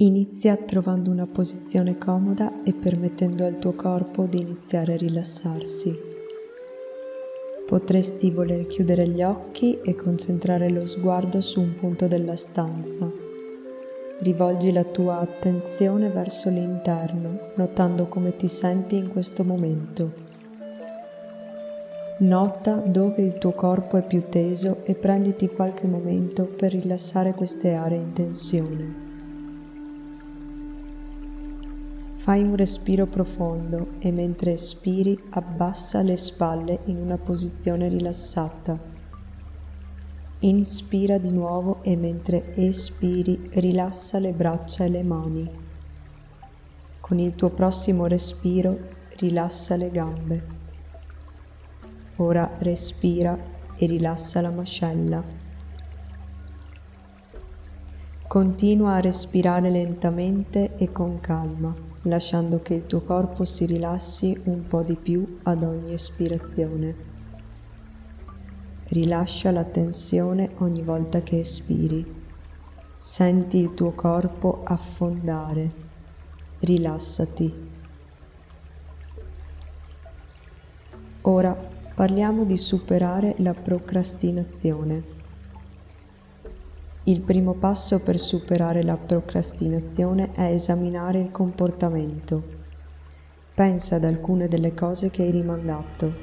Inizia trovando una posizione comoda e permettendo al tuo corpo di iniziare a rilassarsi. Potresti voler chiudere gli occhi e concentrare lo sguardo su un punto della stanza. Rivolgi la tua attenzione verso l'interno, notando come ti senti in questo momento. Nota dove il tuo corpo è più teso e prenditi qualche momento per rilassare queste aree in tensione. Fai un respiro profondo e mentre espiri abbassa le spalle in una posizione rilassata. Inspira di nuovo e mentre espiri rilassa le braccia e le mani. Con il tuo prossimo respiro rilassa le gambe. Ora respira e rilassa la mascella. Continua a respirare lentamente e con calma lasciando che il tuo corpo si rilassi un po' di più ad ogni espirazione. Rilascia la tensione ogni volta che espiri. Senti il tuo corpo affondare. Rilassati. Ora parliamo di superare la procrastinazione. Il primo passo per superare la procrastinazione è esaminare il comportamento. Pensa ad alcune delle cose che hai rimandato.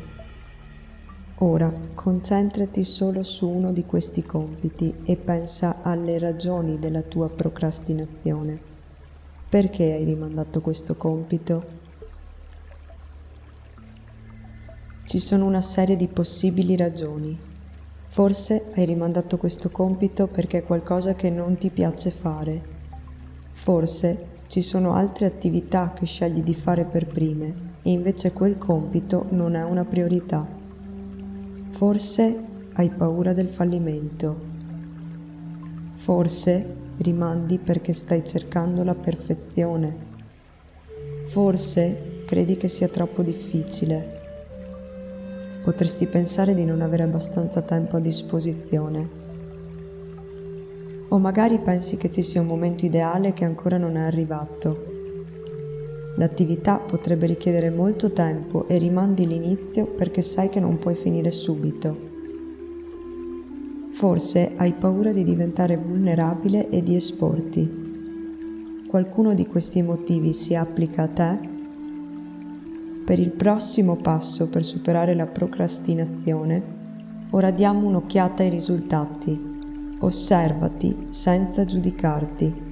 Ora concentrati solo su uno di questi compiti e pensa alle ragioni della tua procrastinazione. Perché hai rimandato questo compito? Ci sono una serie di possibili ragioni Forse hai rimandato questo compito perché è qualcosa che non ti piace fare. Forse ci sono altre attività che scegli di fare per prime e invece quel compito non è una priorità. Forse hai paura del fallimento. Forse rimandi perché stai cercando la perfezione. Forse credi che sia troppo difficile potresti pensare di non avere abbastanza tempo a disposizione. O magari pensi che ci sia un momento ideale che ancora non è arrivato. L'attività potrebbe richiedere molto tempo e rimandi l'inizio perché sai che non puoi finire subito. Forse hai paura di diventare vulnerabile e di esporti. Qualcuno di questi motivi si applica a te per il prossimo passo per superare la procrastinazione, ora diamo un'occhiata ai risultati. Osservati senza giudicarti.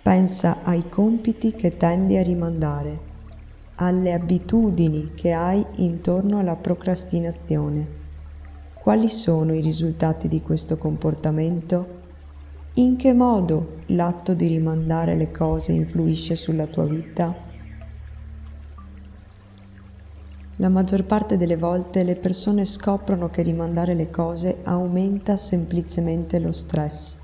Pensa ai compiti che tendi a rimandare, alle abitudini che hai intorno alla procrastinazione. Quali sono i risultati di questo comportamento? In che modo l'atto di rimandare le cose influisce sulla tua vita? La maggior parte delle volte le persone scoprono che rimandare le cose aumenta semplicemente lo stress.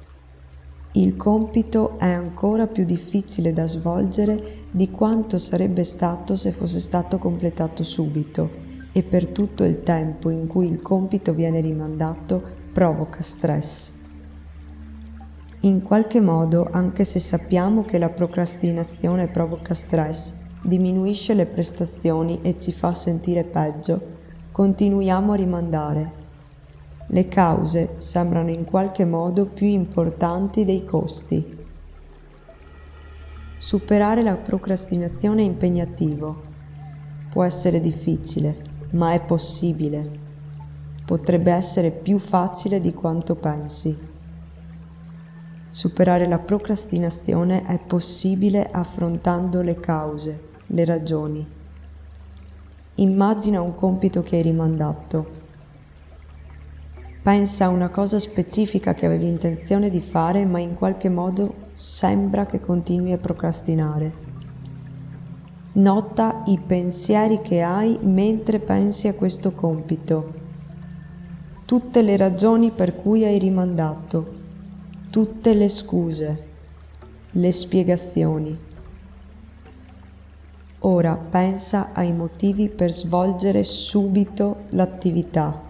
Il compito è ancora più difficile da svolgere di quanto sarebbe stato se fosse stato completato subito e per tutto il tempo in cui il compito viene rimandato provoca stress. In qualche modo, anche se sappiamo che la procrastinazione provoca stress, diminuisce le prestazioni e ci fa sentire peggio, continuiamo a rimandare. Le cause sembrano in qualche modo più importanti dei costi. Superare la procrastinazione è impegnativo. Può essere difficile, ma è possibile. Potrebbe essere più facile di quanto pensi. Superare la procrastinazione è possibile affrontando le cause le ragioni. Immagina un compito che hai rimandato. Pensa a una cosa specifica che avevi intenzione di fare ma in qualche modo sembra che continui a procrastinare. Nota i pensieri che hai mentre pensi a questo compito, tutte le ragioni per cui hai rimandato, tutte le scuse, le spiegazioni. Ora pensa ai motivi per svolgere subito l'attività.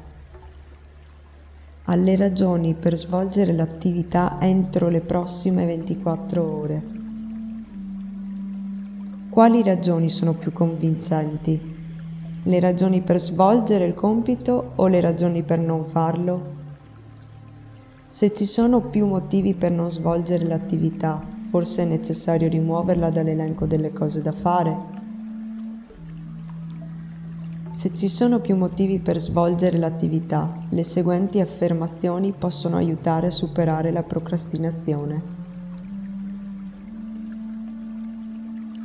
alle ragioni per svolgere l'attività entro le prossime 24 ore. Quali ragioni sono più convincenti? Le ragioni per svolgere il compito o le ragioni per non farlo? Se ci sono più motivi per non svolgere l'attività, forse è necessario rimuoverla dall'elenco delle cose da fare se ci sono più motivi per svolgere l'attività, le seguenti affermazioni possono aiutare a superare la procrastinazione.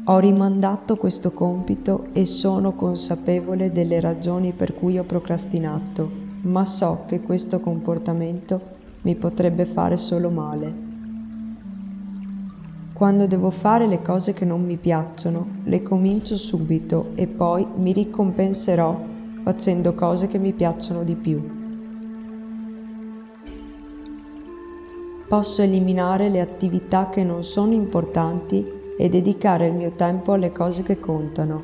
Ho rimandato questo compito e sono consapevole delle ragioni per cui ho procrastinato, ma so che questo comportamento mi potrebbe fare solo male. Quando devo fare le cose che non mi piacciono, le comincio subito e poi mi ricompenserò facendo cose che mi piacciono di più. Posso eliminare le attività che non sono importanti e dedicare il mio tempo alle cose che contano.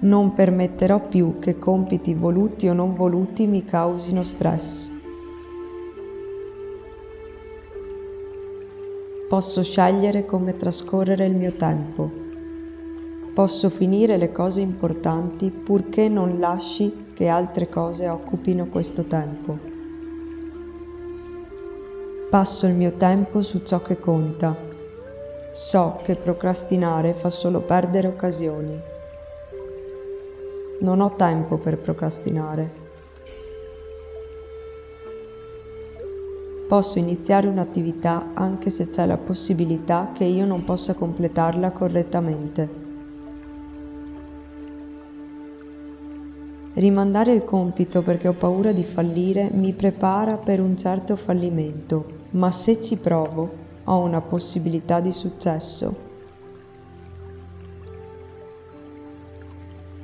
Non permetterò più che compiti voluti o non voluti mi causino stress. Posso scegliere come trascorrere il mio tempo. Posso finire le cose importanti purché non lasci che altre cose occupino questo tempo. Passo il mio tempo su ciò che conta. So che procrastinare fa solo perdere occasioni. Non ho tempo per procrastinare. Posso iniziare un'attività anche se c'è la possibilità che io non possa completarla correttamente. Rimandare il compito perché ho paura di fallire mi prepara per un certo fallimento, ma se ci provo ho una possibilità di successo.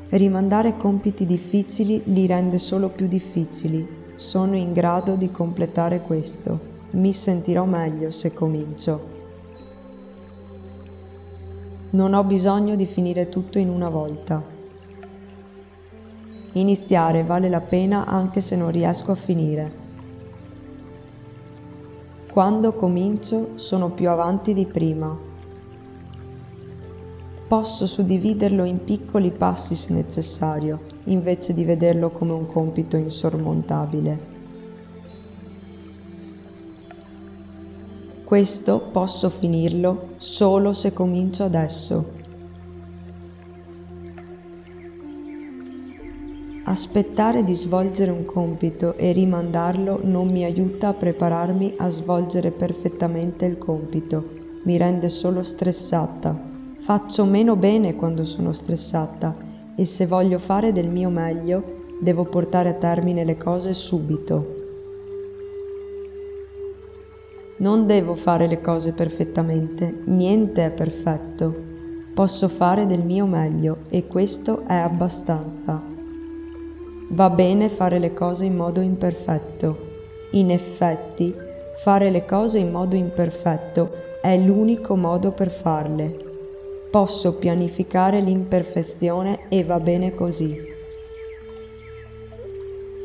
Rimandare compiti difficili li rende solo più difficili sono in grado di completare questo. Mi sentirò meglio se comincio. Non ho bisogno di finire tutto in una volta. Iniziare vale la pena anche se non riesco a finire. Quando comincio sono più avanti di prima posso suddividerlo in piccoli passi se necessario, invece di vederlo come un compito insormontabile. Questo posso finirlo solo se comincio adesso. Aspettare di svolgere un compito e rimandarlo non mi aiuta a prepararmi a svolgere perfettamente il compito, mi rende solo stressata Faccio meno bene quando sono stressata e se voglio fare del mio meglio devo portare a termine le cose subito. Non devo fare le cose perfettamente, niente è perfetto. Posso fare del mio meglio e questo è abbastanza. Va bene fare le cose in modo imperfetto. In effetti, fare le cose in modo imperfetto è l'unico modo per farle posso pianificare l'imperfezione e va bene così.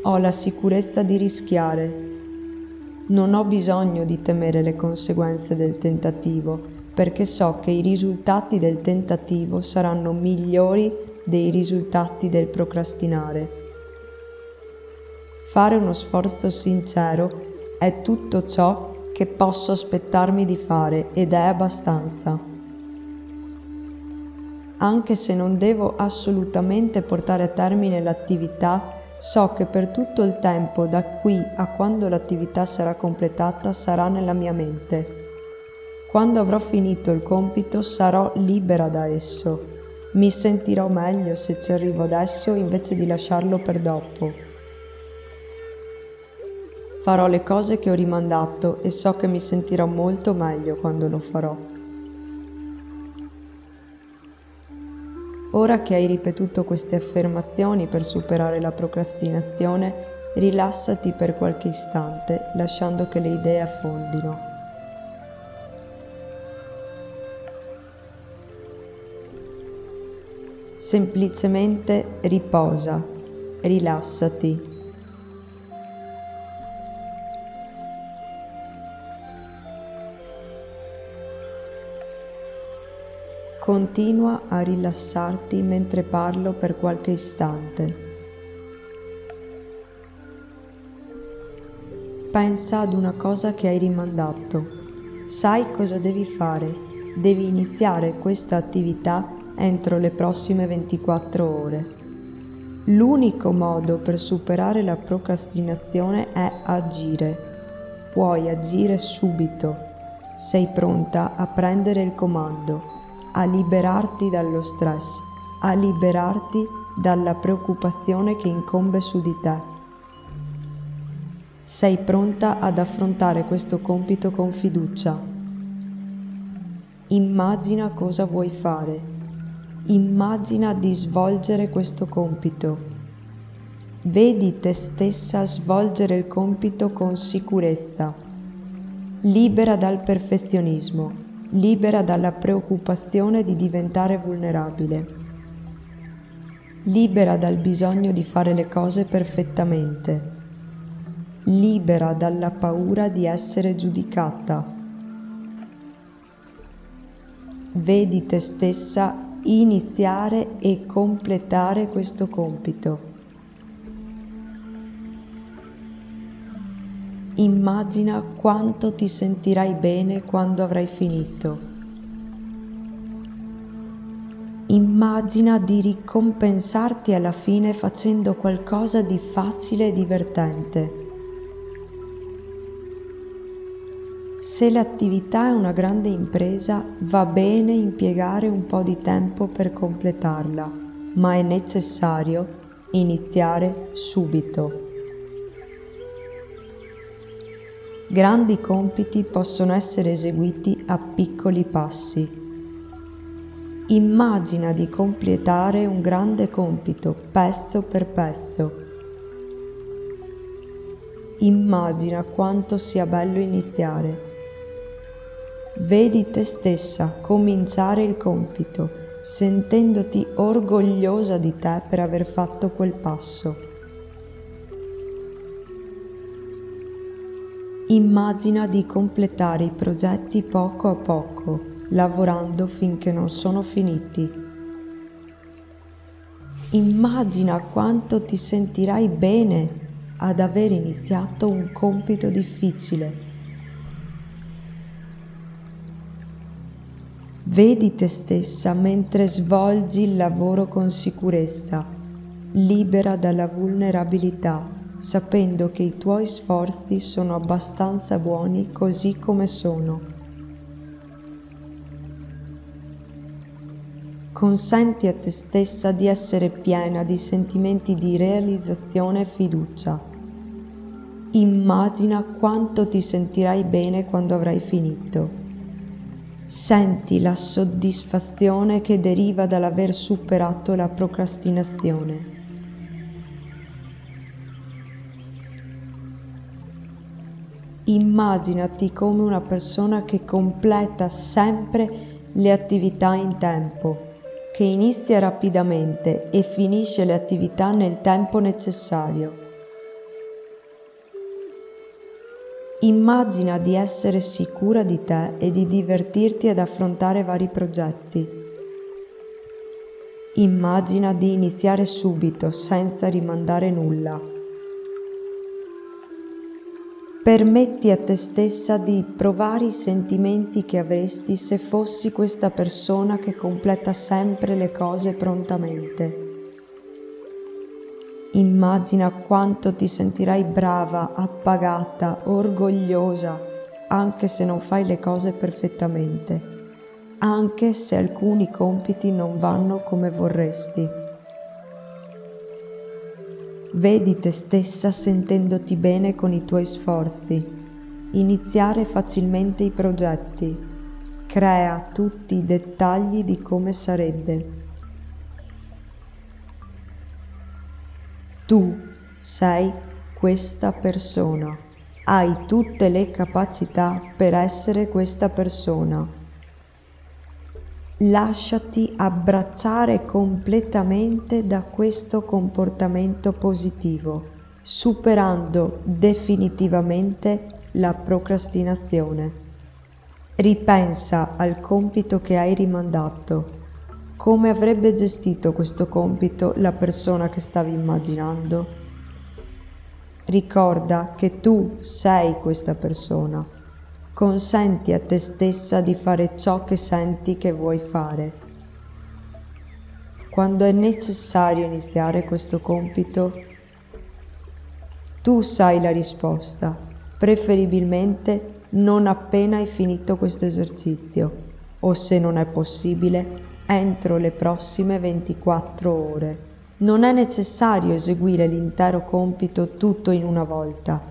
Ho la sicurezza di rischiare. Non ho bisogno di temere le conseguenze del tentativo, perché so che i risultati del tentativo saranno migliori dei risultati del procrastinare. Fare uno sforzo sincero è tutto ciò che posso aspettarmi di fare ed è abbastanza anche se non devo assolutamente portare a termine l'attività, so che per tutto il tempo da qui a quando l'attività sarà completata sarà nella mia mente. Quando avrò finito il compito sarò libera da esso. Mi sentirò meglio se ci arrivo adesso invece di lasciarlo per dopo. Farò le cose che ho rimandato e so che mi sentirò molto meglio quando lo farò. Ora che hai ripetuto queste affermazioni per superare la procrastinazione, rilassati per qualche istante lasciando che le idee affondino. Semplicemente riposa, rilassati. Continua a rilassarti mentre parlo per qualche istante. Pensa ad una cosa che hai rimandato. Sai cosa devi fare. Devi iniziare questa attività entro le prossime 24 ore. L'unico modo per superare la procrastinazione è agire. Puoi agire subito. Sei pronta a prendere il comando, a liberarti dallo stress, a liberarti dalla preoccupazione che incombe su di te sei pronta ad affrontare questo compito con fiducia. Immagina cosa vuoi fare. Immagina di svolgere questo compito. Vedi te stessa svolgere il compito con sicurezza, libera dal perfezionismo, libera dalla preoccupazione di diventare vulnerabile, libera dal bisogno di fare le cose perfettamente libera dalla paura di essere giudicata. Vedi te stessa iniziare e completare questo compito. Immagina quanto ti sentirai bene quando avrai finito. Immagina di ricompensarti alla fine facendo qualcosa di facile e divertente. Se l'attività è una grande impresa, va bene impiegare un po' di tempo per completarla, ma è necessario iniziare subito. Grandi compiti possono essere eseguiti a piccoli passi. Immagina di completare un grande compito pezzo per pezzo. Immagina quanto sia bello iniziare Vedi te stessa cominciare il compito, sentendoti orgogliosa di te per aver fatto quel passo. Immagina di completare i progetti poco a poco, lavorando finché non sono finiti. Immagina quanto ti sentirai bene ad aver iniziato un compito difficile Vedi te stessa mentre svolgi il lavoro con sicurezza, libera dalla vulnerabilità, sapendo che i tuoi sforzi sono abbastanza buoni così come sono. Consenti a te stessa di essere piena di sentimenti di realizzazione e fiducia. Immagina quanto ti sentirai bene quando avrai finito senti la soddisfazione che deriva dall'aver superato la procrastinazione. Immaginati come una persona che completa sempre le attività in tempo, che inizia rapidamente e finisce le attività nel tempo necessario. Immagina di essere sicura di te e di divertirti ad affrontare vari progetti. Immagina di iniziare subito senza rimandare nulla. Permetti a te stessa di provare i sentimenti che avresti se fossi questa persona che completa sempre le cose prontamente. Immagina quanto ti sentirai brava, appagata, orgogliosa, anche se non fai le cose perfettamente, anche se alcuni compiti non vanno come vorresti. Vedi te stessa sentendoti bene con i tuoi sforzi, iniziare facilmente i progetti, crea tutti i dettagli di come sarebbe. Tu sei questa persona, hai tutte le capacità per essere questa persona. Lasciati abbracciare completamente da questo comportamento positivo, superando definitivamente la procrastinazione. Ripensa al compito che hai rimandato. Come avrebbe gestito questo compito la persona che stavi immaginando? Ricorda che tu sei questa persona. Consenti a te stessa di fare ciò che senti che vuoi fare. Quando è necessario iniziare questo compito, tu sai la risposta, preferibilmente non appena hai finito questo esercizio o se non è possibile entro le prossime 24 ore. Non è necessario eseguire l'intero compito tutto in una volta,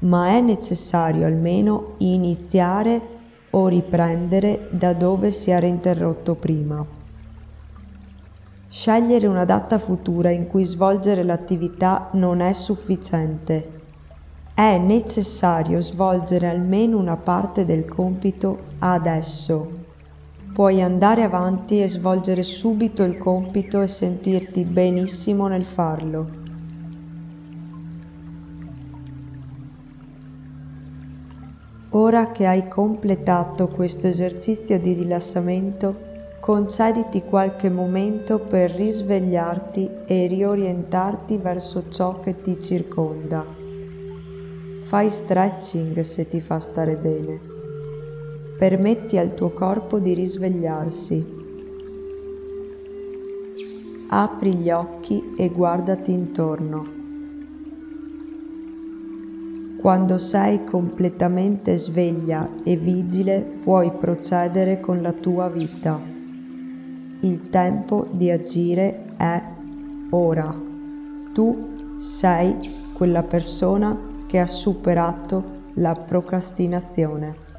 ma è necessario almeno iniziare o riprendere da dove si era interrotto prima. Scegliere una data futura in cui svolgere l'attività non è sufficiente. È necessario svolgere almeno una parte del compito adesso puoi andare avanti e svolgere subito il compito e sentirti benissimo nel farlo. Ora che hai completato questo esercizio di rilassamento, concediti qualche momento per risvegliarti e riorientarti verso ciò che ti circonda. Fai stretching se ti fa stare bene permetti al tuo corpo di risvegliarsi. Apri gli occhi e guardati intorno. Quando sei completamente sveglia e vigile puoi procedere con la tua vita. Il tempo di agire è ora. Tu sei quella persona che ha superato la procrastinazione.